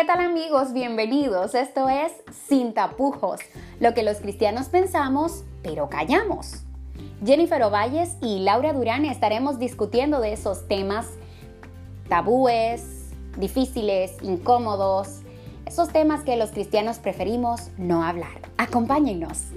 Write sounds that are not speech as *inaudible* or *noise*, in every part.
¿Qué tal amigos? Bienvenidos. Esto es Sin tapujos, lo que los cristianos pensamos, pero callamos. Jennifer Ovalles y Laura Durán estaremos discutiendo de esos temas tabúes, difíciles, incómodos, esos temas que los cristianos preferimos no hablar. Acompáñennos.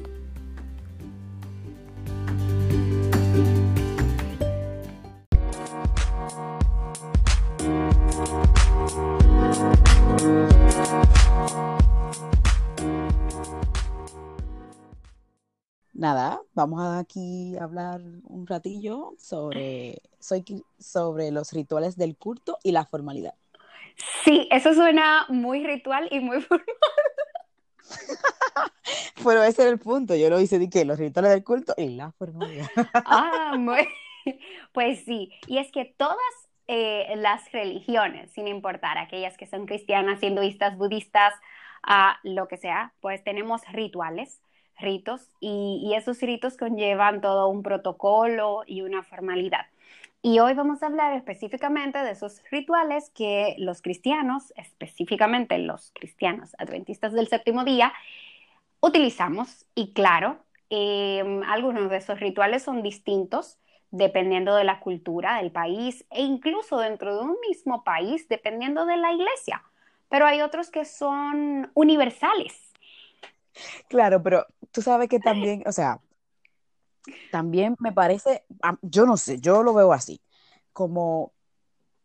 Vamos a aquí hablar un ratillo sobre, sobre los rituales del culto y la formalidad. Sí, eso suena muy ritual y muy *laughs* formal. *laughs* Pero ese era el punto, yo lo hice de que los rituales del culto y la formalidad. *laughs* ah, muy... Pues sí, y es que todas eh, las religiones, sin importar aquellas que son cristianas, hinduistas, budistas, a lo que sea, pues tenemos rituales, ritos, y, esos ritos conllevan todo un protocolo y una formalidad. Y hoy vamos a hablar específicamente de esos rituales que los cristianos, específicamente los cristianos adventistas del séptimo día, utilizamos. Y claro, eh, algunos de esos rituales son distintos dependiendo de la cultura del país e incluso dentro de un mismo país, dependiendo de la iglesia. Pero hay otros que son universales. Claro, pero tú sabes que también, o sea, también me parece, yo no sé, yo lo veo así, como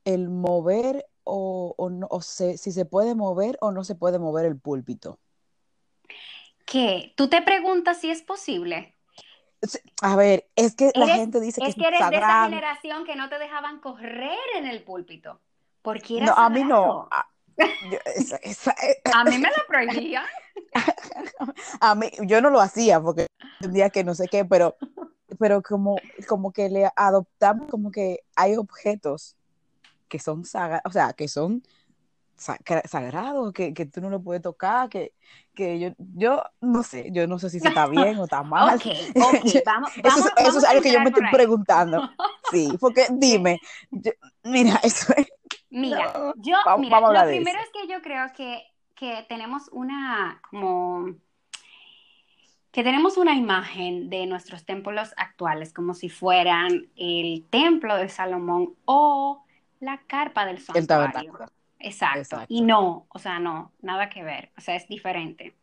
el mover o, o, no, o si se puede mover o no se puede mover el púlpito. ¿Qué? ¿Tú te preguntas si es posible? A ver, es que la gente dice que es que eres de esa generación que no te dejaban correr en el púlpito. Porque era no, a mí no. A, yo, esa, esa, a mí *laughs* me lo prohibía. a mí, yo no lo hacía porque entendía que no sé qué, pero, pero como, como que le adoptamos como que hay objetos que son sagrados, o sea, que son sagrado, que, que, tú no lo puedes tocar, que, que yo, yo no sé, yo no sé si está *laughs* bien o está mal. Okay, okay. *laughs* Vamos, eso, vamos, eso vamos es algo que yo me estoy ahí. preguntando. Sí, porque dime, yo, mira, eso es... Mira, no, yo, vamos, mira, vamos lo primero es que yo creo que, que tenemos una, como, que tenemos una imagen de nuestros templos actuales como si fueran el templo de Salomón o la carpa del santuario. Exacto. Exacto. Y no, o sea, no, nada que ver, o sea, es diferente.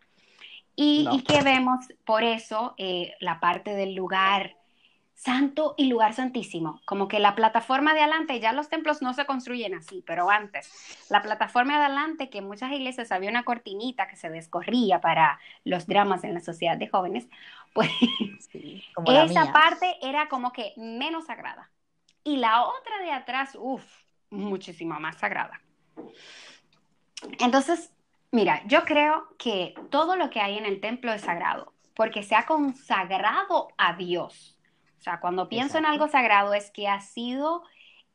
Y, No. y que vemos por eso eh, la parte del lugar santo y lugar santísimo, como que la plataforma de adelante, ya los templos no se construyen así, pero antes, la plataforma de adelante, que en muchas iglesias había una cortinita que se descorría para los dramas en la sociedad de jóvenes, *laughs* pues Sí, como la esa parte era como que menos sagrada. Y la otra de atrás, uff, muchísimo más sagrada. Entonces, mira, yo creo que todo lo que hay en el templo es sagrado, porque se ha consagrado a Dios. O sea, cuando pienso en algo sagrado es que ha sido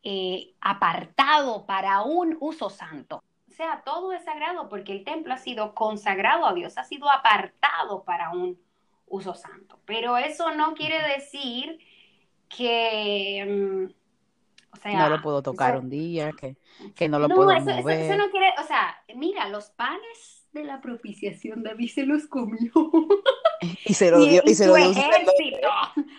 eh, apartado para un uso santo. O sea, todo es sagrado porque el templo ha sido consagrado a Dios, ha sido apartado para un uso santo. Pero eso no quiere decir que... mm, o sea, No lo puedo tocar un día, que, que no lo no, puedo eso, mover. eso no quiere, o sea, mira, los panes de la propiciación, David se los comió. *laughs* Y se lo Y, dio, y y se su lo dio un sacerdote ejército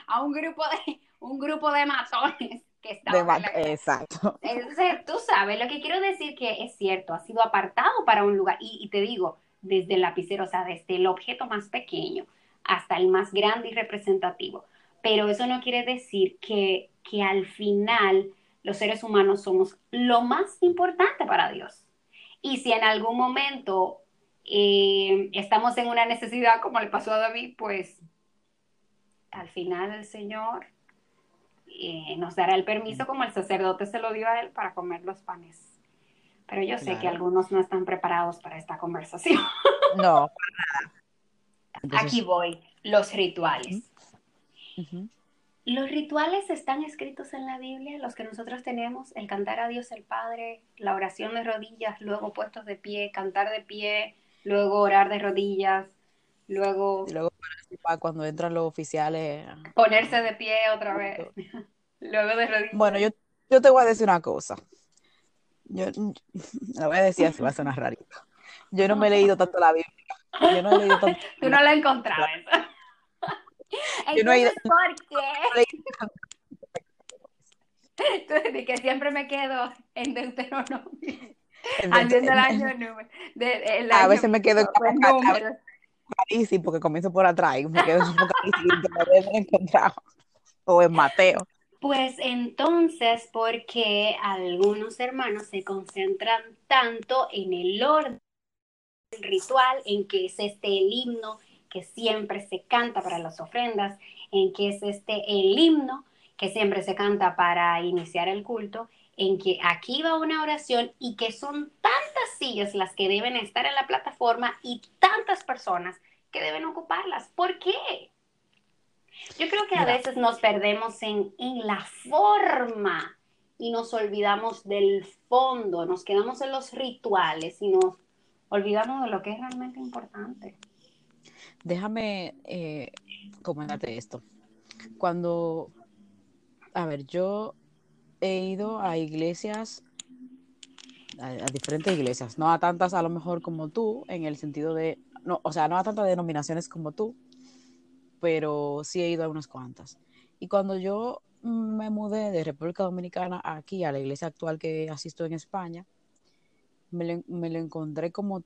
a un grupo de, *laughs* un grupo de matones que de estaban. Exacto. Entonces, tú sabes, lo que quiero decir que es cierto, ha sido apartado para un lugar, y, y te digo, desde el lapicero, o sea, desde el objeto más pequeño hasta el más grande y representativo. Pero eso no quiere decir que, que al final los seres humanos somos lo más importante para Dios. Y si en algún momento eh, estamos en una necesidad como le pasó a David, pues al final el Señor eh, nos dará el permiso como el sacerdote se lo dio a él para comer los panes. Pero yo sé que algunos no están preparados para esta conversación. *laughs* No. Entonces, Aquí voy, los rituales. Los rituales están escritos en la Biblia, los que nosotros tenemos, el cantar a Dios el Padre, la oración de rodillas, luego puestos de pie, cantar de pie, luego orar de rodillas, luego para cuando entran los oficiales. ponerse de pie otra vez, *laughs* luego de rodillas. Bueno, yo, yo te voy a decir una cosa. Yo, lo *laughs* voy a decir así, va a sonar rarito. yo no me he leído tanto la Biblia. Yo no he leído tanto. *laughs* Tú no la encontrado Yo no he ido... ¿por qué? Tú que siempre me quedo en Deuteronomio. Haciendo el año número. a veces me quedo en Apocalipsis porque comienzo por atrás y me quedo en Apocalipsis encontrado. O en Mateo. Pues entonces, porque algunos hermanos se concentran tanto en el orden ritual, en que es este el himno que siempre se canta para las ofrendas, en que es este el himno que siempre se canta para iniciar el culto, en que aquí va una oración y que son tantas sillas las que deben estar en la plataforma y tantas personas que deben ocuparlas. ¿Por qué? Yo creo que a veces nos perdemos en, en la forma y nos olvidamos del fondo, nos quedamos en los rituales y nos olvidamos de lo que es realmente importante. Déjame eh, comentarte esto. Cuando, a ver, yo he ido a iglesias, a, a, diferentes iglesias, no a tantas a lo mejor como tú, en el sentido de, no, o sea, no a tantas denominaciones como tú, pero sí he ido a unas cuantas. Y cuando yo me mudé de República Dominicana aquí a la iglesia actual que asisto en España, me lo, me lo encontré como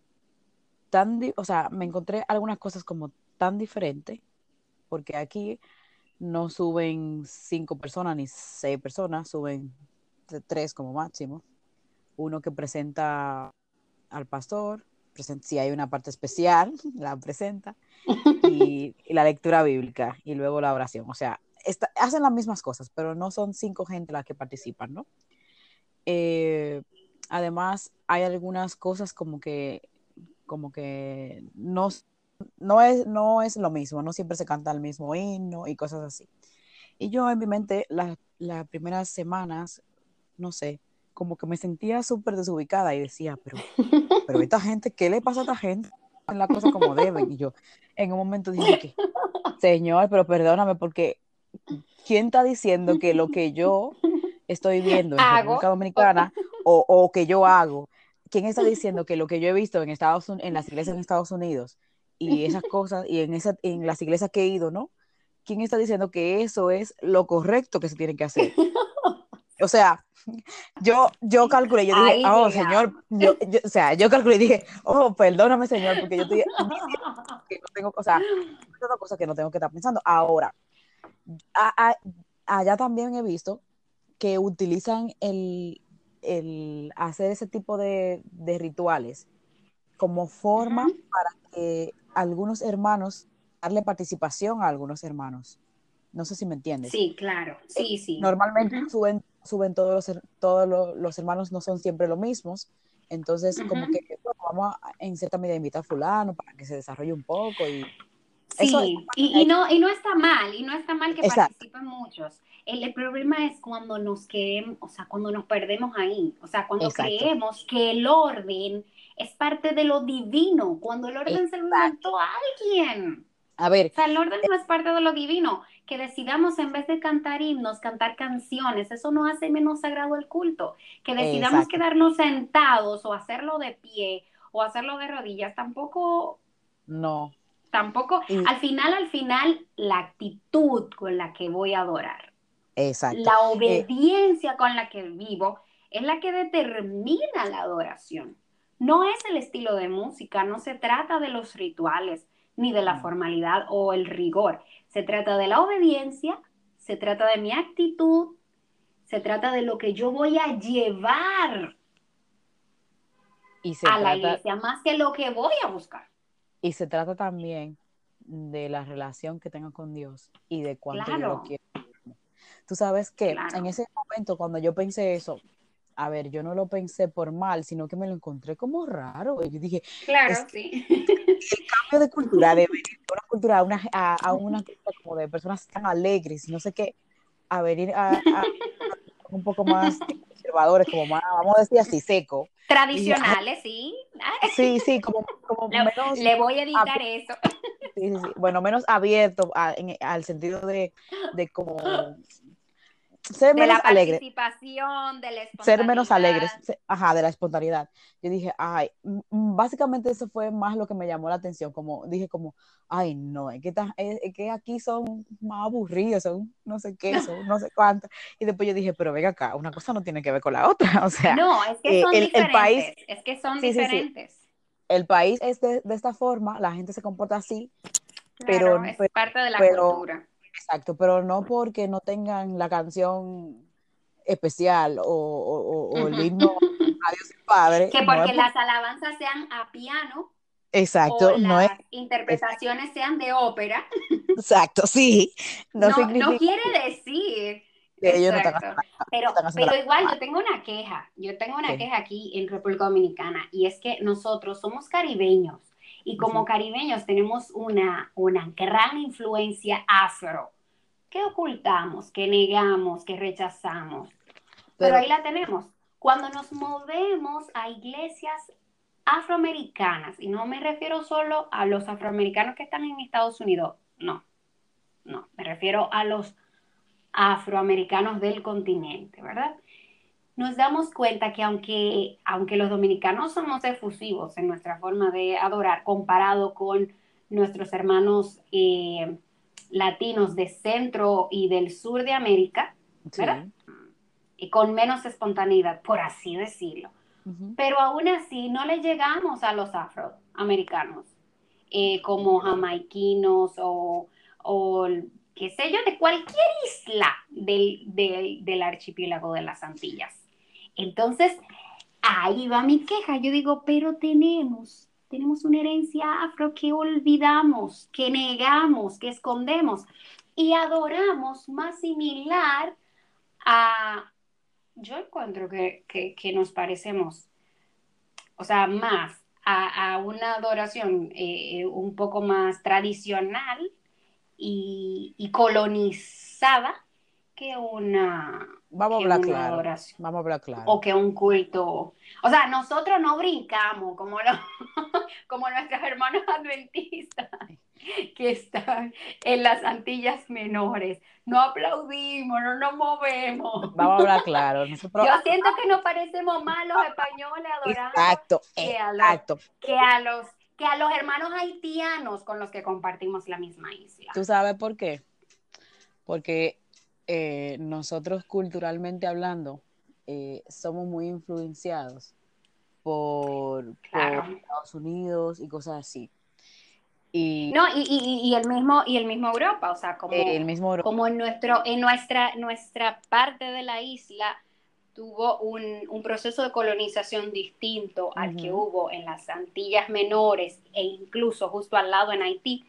tan, o sea, me encontré algunas cosas como tan diferentes, porque aquí no suben cinco personas ni seis personas, suben tres como máximo. Uno que presenta al pastor, si hay una parte especial, *laughs* la presenta, y, la lectura bíblica, y luego la oración. O sea, hacen las mismas cosas, pero no son cinco gente las que participan, ¿no? Eh, además, hay algunas cosas como que, como que no, no, es, no es lo mismo, no siempre se canta el mismo himno y cosas así. Y yo en mi mente, las primeras semanas, no sé, como que me sentía súper desubicada y decía, pero, pero esta *laughs* gente, ¿qué le pasa a esta gente? En la cosa como deben. Y yo en un momento dije que, Señor, pero perdóname, porque ¿quién está diciendo que lo que yo estoy viendo en República Dominicana *laughs* o, o, que yo hago, quién está diciendo que lo que yo he visto en Estados en las iglesias en Estados Unidos y esas cosas, y en, esa, en las iglesias que he ido, ¿no? ¿Quién está diciendo que eso es lo correcto que se tiene que hacer? O sea, yo, yo calculé, yo dije, oh, señor, yo, o sea, yo calculé y dije, oh, perdóname, señor, porque yo estoy *laughs* que no tengo, o sea, una cosa que no tengo que estar pensando. Ahora, allá también he visto que utilizan el, el hacer ese tipo de, de rituales como forma para que algunos hermanos, darle participación a algunos hermanos. No sé si me entiendes. Sí, claro, sí, sí. Normalmente suben suben todos los, todos los, hermanos, no son siempre los mismos. Entonces, como que vamos a, en cierta medida invitar a fulano para que se desarrolle un poco y... Sí, y, y, no, y no está mal, y no está mal que participen muchos. El, problema es cuando nos quedemos, o sea, cuando nos perdemos ahí, o sea, cuando creemos que el orden es parte de lo divino, cuando el orden se lo inventó a alguien. A ver. O sea, el orden no es parte de lo divino. Que decidamos en vez de cantar himnos, cantar canciones, eso no hace menos sagrado el culto. Que decidamos quedarnos sentados o hacerlo de pie o hacerlo de rodillas, tampoco. No. Tampoco. Al final, al final, la actitud con la que voy a adorar. Exacto. La eh, obediencia con la que vivo es la que determina la adoración. No es el estilo de música, no se trata de los rituales ni de la formalidad o el rigor. Se trata de la obediencia, se trata de mi actitud, se trata de lo que yo voy a llevar a la iglesia, más que lo que voy a buscar. Y se trata también de la relación que tengo con Dios y de cuánto yo lo quiero. Tú sabes que en ese momento, cuando yo pensé eso, a ver, yo no lo pensé por mal, sino que me lo encontré como raro. Y yo dije, claro, sí. Cambio de cultura, de *laughs* venir de una cultura a una, a, una como de personas tan alegres no sé qué, a venir a, *laughs* un poco más conservadores, como más, vamos a decir así, seco. Tradicionales, sí. Sí, sí, como, como *laughs* le, menos. Le voy a editar eso. Sí, sí, sí. Bueno, menos abierto al sentido de, de como ser de menos la alegre, participación, de la ser menos alegres, espontaneidad. ajá, de la espontaneidad. Yo dije, ay, básicamente eso fue más lo que me llamó la atención, como dije como, ay, no, es que, es, que aquí son más aburridos, son no sé qué, son no sé cuánto. Y después yo dije, pero venga acá, una cosa no tiene que ver con la otra, *laughs* o sea, No, es que eh, son el- el diferentes, país- es que son Sí, sí, sí. diferentes. el país es de, de esta forma, la gente se comporta así, Claro, Pero- es pero- parte de la pero- cultura. Exacto, pero no porque no tengan la canción especial o, o- o- o el himno a Dios el Padre. Que no porque es las alabanzas sean a piano Exacto, o no es las interpretaciones sean de ópera, exacto, sí, no, no, no significa quiere decir que ellos no están. Pero, están pero la- igual yo tengo una queja, yo tengo una queja aquí en República Dominicana y es que nosotros somos caribeños y como caribeños tenemos una, una gran influencia afro que ocultamos, que negamos, que rechazamos. Pero, Pero- ahí la tenemos. Cuando nos movemos a iglesias afroamericanas, y no me refiero solo a los afroamericanos que están en Estados Unidos, no, no, me refiero a los afroamericanos del continente, ¿verdad? Nos damos cuenta que aunque, aunque los dominicanos somos efusivos en nuestra forma de adorar comparado con nuestros hermanos eh, latinos de centro y del sur de América, Sí. ¿verdad? y con menos espontaneidad, por así decirlo. Pero aún así no le llegamos a los afroamericanos, eh, como jamaiquinos o, o, qué sé yo, de cualquier isla del, del, del archipiélago de las Antillas. Entonces, ahí va mi queja. Yo digo, pero tenemos, tenemos una herencia afro que olvidamos, que negamos, que escondemos y adoramos más similar a... Yo encuentro que, que, nos parecemos, o sea, más a, una adoración eh, un poco más tradicional y colonizada que una, Vamos a hablar claro. Vamos a hablar claro. o que un culto. O sea, nosotros no brincamos como, lo, *laughs* como nuestros hermanos adventistas que están en las Antillas menores. No aplaudimos, no nos movemos. Vamos a hablar claro. Nosotros, Yo siento que nos parecemos más los españoles adorando exacto, que a los- exacto. que a los que a los hermanos haitianos con los que compartimos la misma isla. ¿Tú sabes por qué? Porque eh, nosotros culturalmente hablando eh, somos muy influenciados por. Estados Unidos y cosas así. Y No, y, y- y el mismo y el mismo Europa, o sea, como el mismo como en, nuestro, en nuestra, nuestra parte de la isla tuvo un, un proceso de colonización distinto al que hubo en las Antillas Menores e incluso justo al lado en Haití,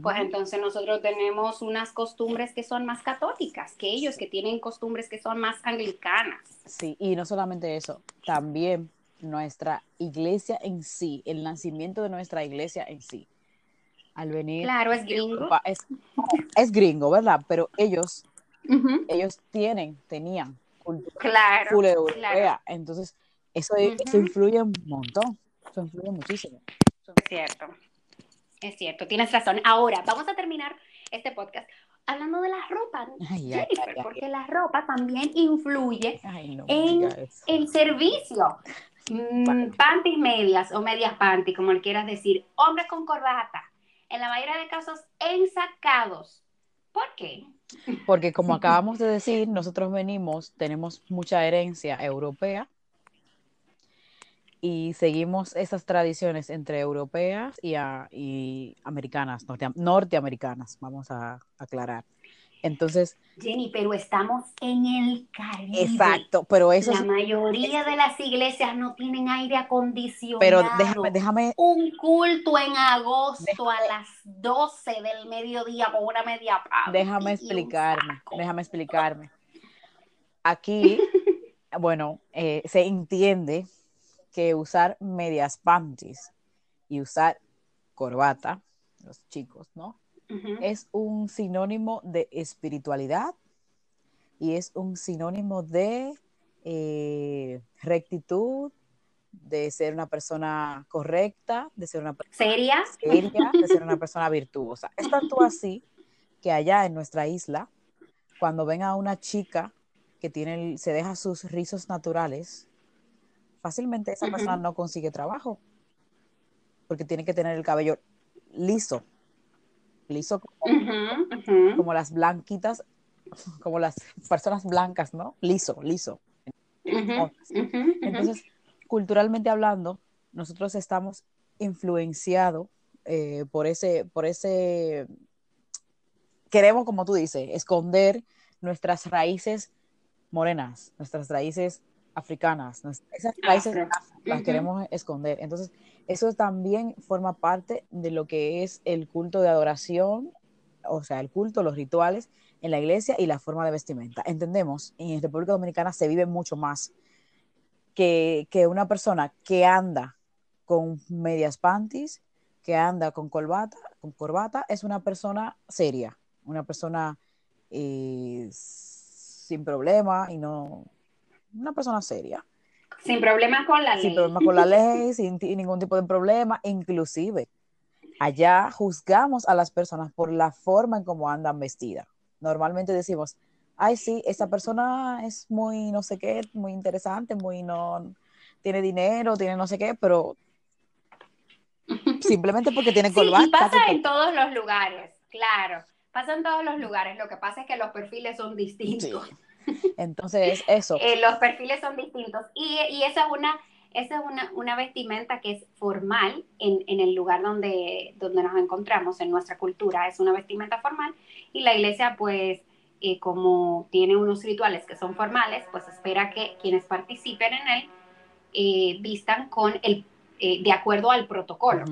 pues entonces nosotros tenemos unas costumbres que son más católicas que ellos, que tienen costumbres que son más anglicanas. Sí, y no solamente eso, también nuestra iglesia en sí, el nacimiento de nuestra iglesia en sí. Al venir Claro, es gringo. Es, es gringo, ¿verdad? Pero ellos, ellos tienen, tenían cultura Claro, full claro. europea. Entonces, eso, eso Ujú. influye un montón. Eso influye muchísimo. Es cierto, es cierto, tienes razón. Ahora, vamos a terminar este podcast hablando de la ropa, Ay, Jennifer, ay, ay. porque la ropa también influye no, En- el servicio. Mm, panties medias o medias panty, como le quieras decir, hombres con corbata, en la mayoría de casos ensacados. ¿Por qué? Porque como acabamos de decir, nosotros venimos, tenemos mucha herencia europea y seguimos esas tradiciones entre europeas y, a- y americanas, norte- norteamericanas, vamos a aclarar. Entonces, Jenny, pero estamos en el Caribe. exacto, pero eso La es, mayoría de las iglesias no tienen aire acondicionado. pero déjame, déjame, un culto en agosto Déjame- a las 12 del mediodía con una media panty déjame explicarme, déjame explicarme. Aquí, *laughs* bueno, eh, se entiende que usar medias panties y usar corbata, los chicos, ¿no? Es un sinónimo de espiritualidad y es un sinónimo de eh, rectitud, de ser una persona correcta, de ser una persona ¿Seria? seria, de ser una persona virtuosa. Es tanto así que allá en nuestra isla, cuando ven a una chica que tiene, se deja sus rizos naturales, fácilmente esa persona no consigue trabajo, porque tiene que tener el cabello liso, liso como, las blanquitas, *laughs* como las personas blancas, ¿no? Liso, liso. Entonces, culturalmente hablando, nosotros estamos influenciados eh, por ese, por ese, queremos, como tú dices, esconder nuestras raíces morenas, nuestras raíces africanas, esas raíces las queremos esconder. Entonces, eso también forma parte de lo que es el culto de adoración, o sea, el culto, los rituales en la iglesia y la forma de vestimenta. Entendemos, en República Dominicana se vive mucho más que, que una persona que anda con medias panties, que anda con corbata, con corbata, es una persona seria, una persona eh, sin problema y no, una persona seria. Sin problema con la ley. Sin problema con la *laughs* ley, sin ningún tipo de problema, inclusive allá juzgamos a las personas por la forma en cómo andan vestidas. Normalmente decimos, ay, sí, esa persona es muy no sé qué, muy interesante, muy no, tiene dinero, tiene no sé qué, pero *laughs* simplemente porque tiene corbata. y pasa en todos los lugares, claro. Pasa en todos los lugares. Lo que pasa es que los perfiles son distintos. *laughs* Entonces, eso. Eh, los perfiles son distintos. Y, y esa es una, esa es una, una vestimenta que es formal en, en, el lugar donde, donde nos encontramos, en nuestra cultura. Es una vestimenta formal. Y la iglesia, pues, eh, como tiene unos rituales que son formales, pues espera que quienes participen en él eh, vistan con el, de acuerdo al protocolo.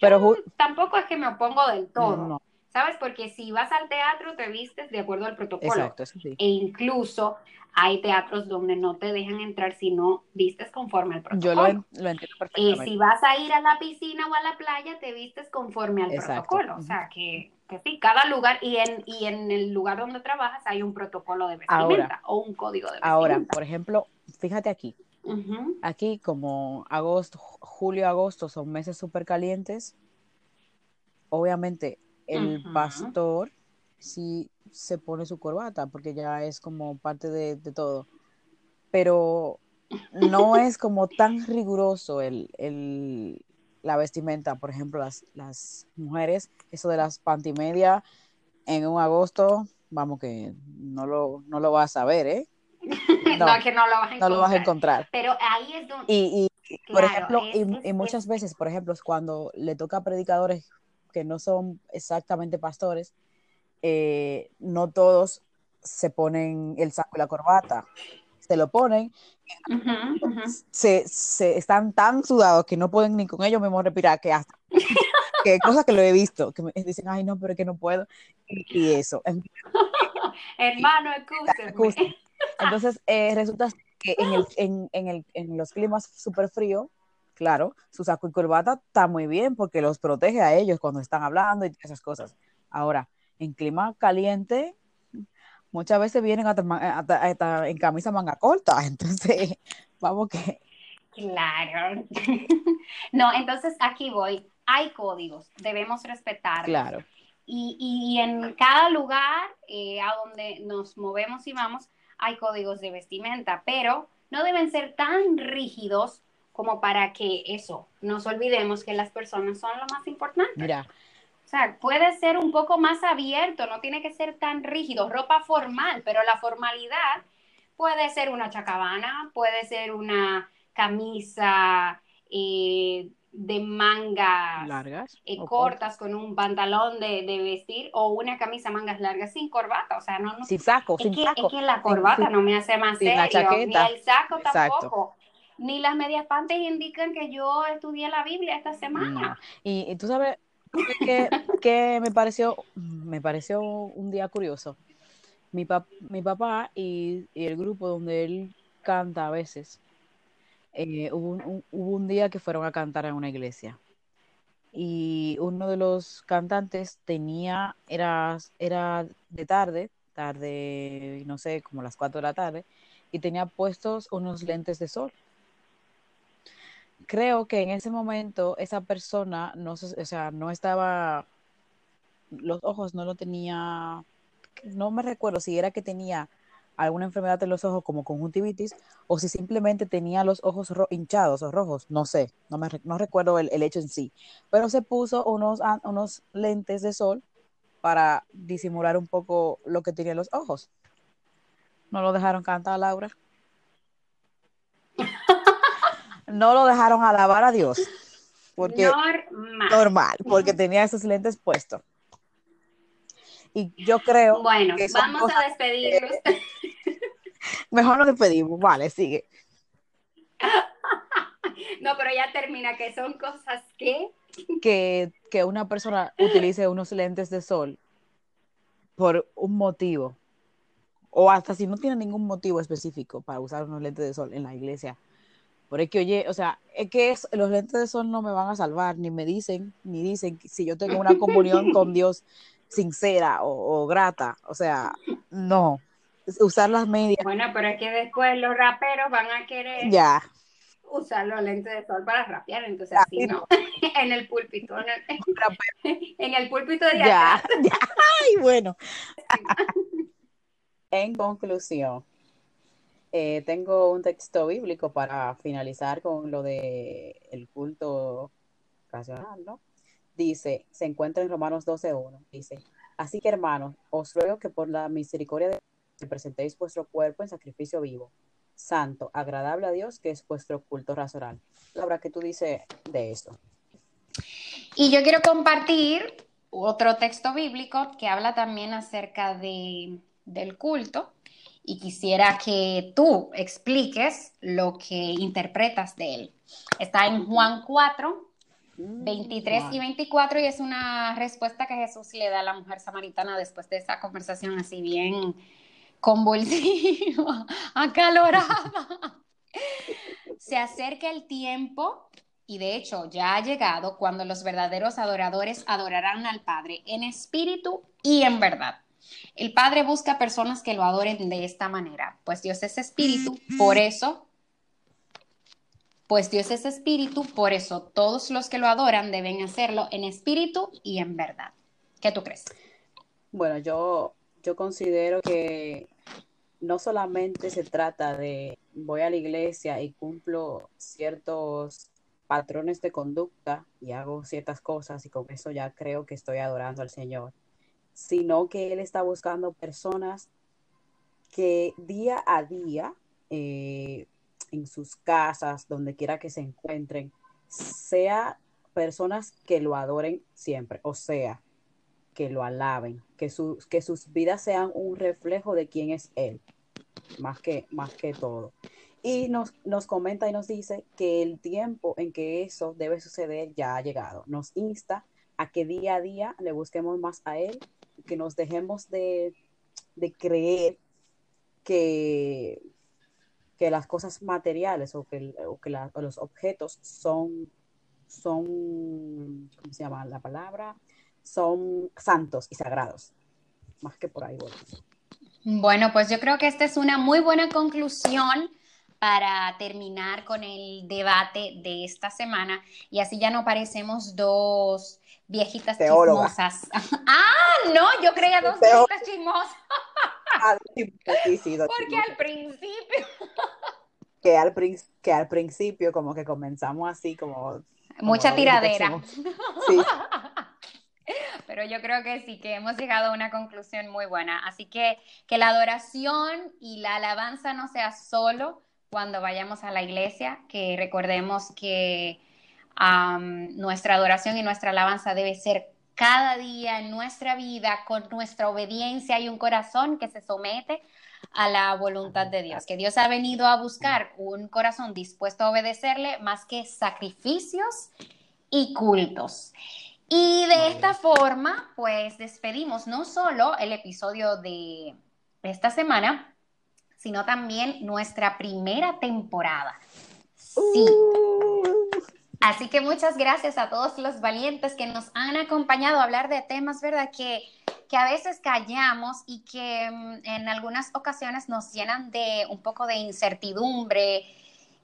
Pero tampoco es que me opongo del todo. No ¿sabes? Porque si vas al teatro te vistes de acuerdo al protocolo. Exacto, sí. E incluso hay teatros donde no te dejan entrar si no vistes conforme al protocolo. Yo lo, entiendo perfectamente. Y si vas a ir a la piscina o a la playa, te vistes conforme al protocolo. O sea, que, que, sí, cada lugar y en, y en el lugar donde trabajas hay un protocolo de vestimenta o un código de vestimenta. Ahora, por ejemplo, fíjate aquí. Aquí, como agosto, julio, agosto son meses súper calientes, obviamente el pastor sí se pone su corbata porque ya es como parte de, todo. Pero no es como tan riguroso el, la vestimenta. Por ejemplo, las, las mujeres, eso de las pantimedia en un agosto, vamos que no lo, no lo vas a ver, ¿eh? *laughs* No, que no lo vas a encontrar. No lo vas a encontrar. Pero ahí es donde... Y, por ejemplo, y, muchas veces, por ejemplo, cuando le toca a predicadores que no son exactamente pastores, eh, no todos se ponen el saco y la corbata. Se lo ponen, Se, se, están tan sudados que no pueden ni con ellos mismos respirar, que hasta que cosas que lo he visto, que me dicen, ay no, pero es que no puedo, y, eso. *laughs* Hermano. Entonces, eh, resulta que en, el, en, en, el, en los climas súper fríos, claro, su saco y corbata está muy bien porque los protege a ellos cuando están hablando y esas cosas. Ahora, en clima caliente, muchas veces vienen hasta, en camisa manga corta, *laughs* entonces, vamos que... Claro. *laughs* no, entonces aquí voy. Hay códigos, debemos respetarlos. Claro. Y, y en cada lugar eh, a donde nos movemos y vamos, hay códigos de vestimenta, pero no deben ser tan rígidos como para que eso, nos olvidemos que las personas son lo más importante. Mira. O sea, puede ser un poco más abierto, no tiene que ser tan rígido, ropa formal, pero la formalidad puede ser una chacabana, puede ser una camisa eh, de manga largas eh, cortas con un pantalón de, vestir o una camisa mangas largas sin corbata, o sea, no, no sin saco, es sin que, saco. Es que la corbata *laughs* no me hace más serio, ni el saco tampoco ni las medias panties indican que yo estudié la Biblia esta semana. Y, tú sabes que, me pareció, me pareció un día curioso. Mi, mi papá y, el grupo donde él canta a veces, eh, hubo, un, hubo un día que fueron a cantar en una iglesia y uno de los cantantes tenía, era, era de tarde, tarde, no sé, como las 4 de la tarde, y tenía puestos unos lentes de sol creo que en ese momento esa persona no, o sea, no estaba, los ojos no lo tenía, no me recuerdo si era que tenía alguna enfermedad en los ojos como conjuntivitis o si simplemente tenía los ojos hinchados o rojos, no sé, no, me, no recuerdo el, el, hecho en sí, pero se puso unos, unos lentes de sol para disimular un poco lo que tenía en los ojos. No lo dejaron cantar, Laura. No lo dejaron alabar a Dios. Porque, normal. Normal, porque tenía esos lentes puestos. Y yo creo. Bueno, que vamos a despedirnos. *laughs* Mejor nos despedimos, vale, sigue. *laughs* No, pero ya termina, que son cosas que... que... Que una persona utilice unos lentes de sol por un motivo, o hasta si no tiene ningún motivo específico para usar unos lentes de sol en la iglesia. Porque que, oye, o sea, es que los lentes de sol no me van a salvar, ni me dicen, ni dicen si yo tengo una comunión con *laughs* Dios sincera o, grata. O sea, no. Usar las medias. Bueno, pero es que después los raperos van a querer ya. usar los lentes de sol para rapear, entonces así no. *laughs* en el púlpito, en el, *laughs* en el púlpito de ya, ya. Ay, bueno. en conclusión, eh, tengo un texto bíblico para finalizar con lo de el culto racional, ¿no? dice, se encuentra en Romanos 12.1, dice, así que hermanos, os ruego que por la misericordia de Dios presentéis vuestro cuerpo en sacrificio vivo, santo, agradable a Dios, que es vuestro culto racional. Laura, ¿qué tú dices de esto? Y yo quiero compartir otro texto bíblico que habla también acerca de, del culto y quisiera que tú expliques lo que interpretas de él. Está en Juan 4, 23 y 24 y es una respuesta que Jesús le da a la mujer samaritana después de esa conversación así bien convulsiva, *laughs* acalorada. Se acerca el tiempo y de hecho ya ha llegado cuando los verdaderos adoradores adorarán al Padre en espíritu y en verdad. El Padre busca personas que lo adoren de esta manera, pues Dios es espíritu, por eso pues Dios es espíritu, por eso todos los que lo adoran deben hacerlo en espíritu y en verdad. ¿Qué tú crees? Bueno, yo, yo considero que no solamente se trata de voy a la iglesia y cumplo ciertos patrones de conducta y hago ciertas cosas y con eso ya creo que estoy adorando al Señor, sino que Él está buscando personas que día a día eh, en sus casas, donde quiera que se encuentren, sea personas que lo adoren siempre, o sea, que lo alaben, que, que sus vidas sean un reflejo de quién es Él, más que, más que todo. Y nos, nos comenta y nos dice que el tiempo en que eso debe suceder ya ha llegado. Nos insta a que día a día le busquemos más a Él, que nos dejemos de, de creer que, que las cosas materiales o que, los objetos son, son, ¿cómo se llama la palabra? Son santos y sagrados. Más que por ahí. Bueno, pues yo creo que esta es una muy buena conclusión para terminar con el debate de esta semana y así ya no parecemos dos viejitas chismosas. *laughs* ah, no, yo creía dos viejitas chismosas. Porque al principio. que, al, que al principio como que comenzamos así como... Mucha tiradera. Sí. *laughs* Pero yo creo que sí, que hemos llegado a una conclusión muy buena. Así que que la adoración y la alabanza no sea solo cuando vayamos a la iglesia, que recordemos que nuestra adoración y nuestra alabanza debe ser cada día en nuestra vida con nuestra obediencia y un corazón que se somete a la voluntad de Dios, que Dios ha venido a buscar un corazón dispuesto a obedecerle más que sacrificios y cultos. Y de esta forma, pues despedimos no solo el episodio de esta semana, sino también nuestra primera temporada. Sí. Uh. Así que muchas gracias a todos los valientes que nos han acompañado a hablar de temas, ¿verdad? Que, que a veces callamos y que mm, en algunas ocasiones nos llenan de un poco de incertidumbre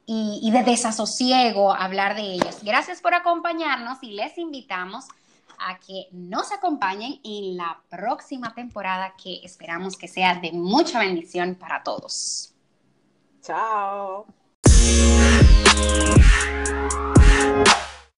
y, y de desasosiego hablar de ellos. Gracias por acompañarnos y les invitamos a que nos acompañen en la próxima temporada que esperamos que sea de mucha bendición para todos. Chao.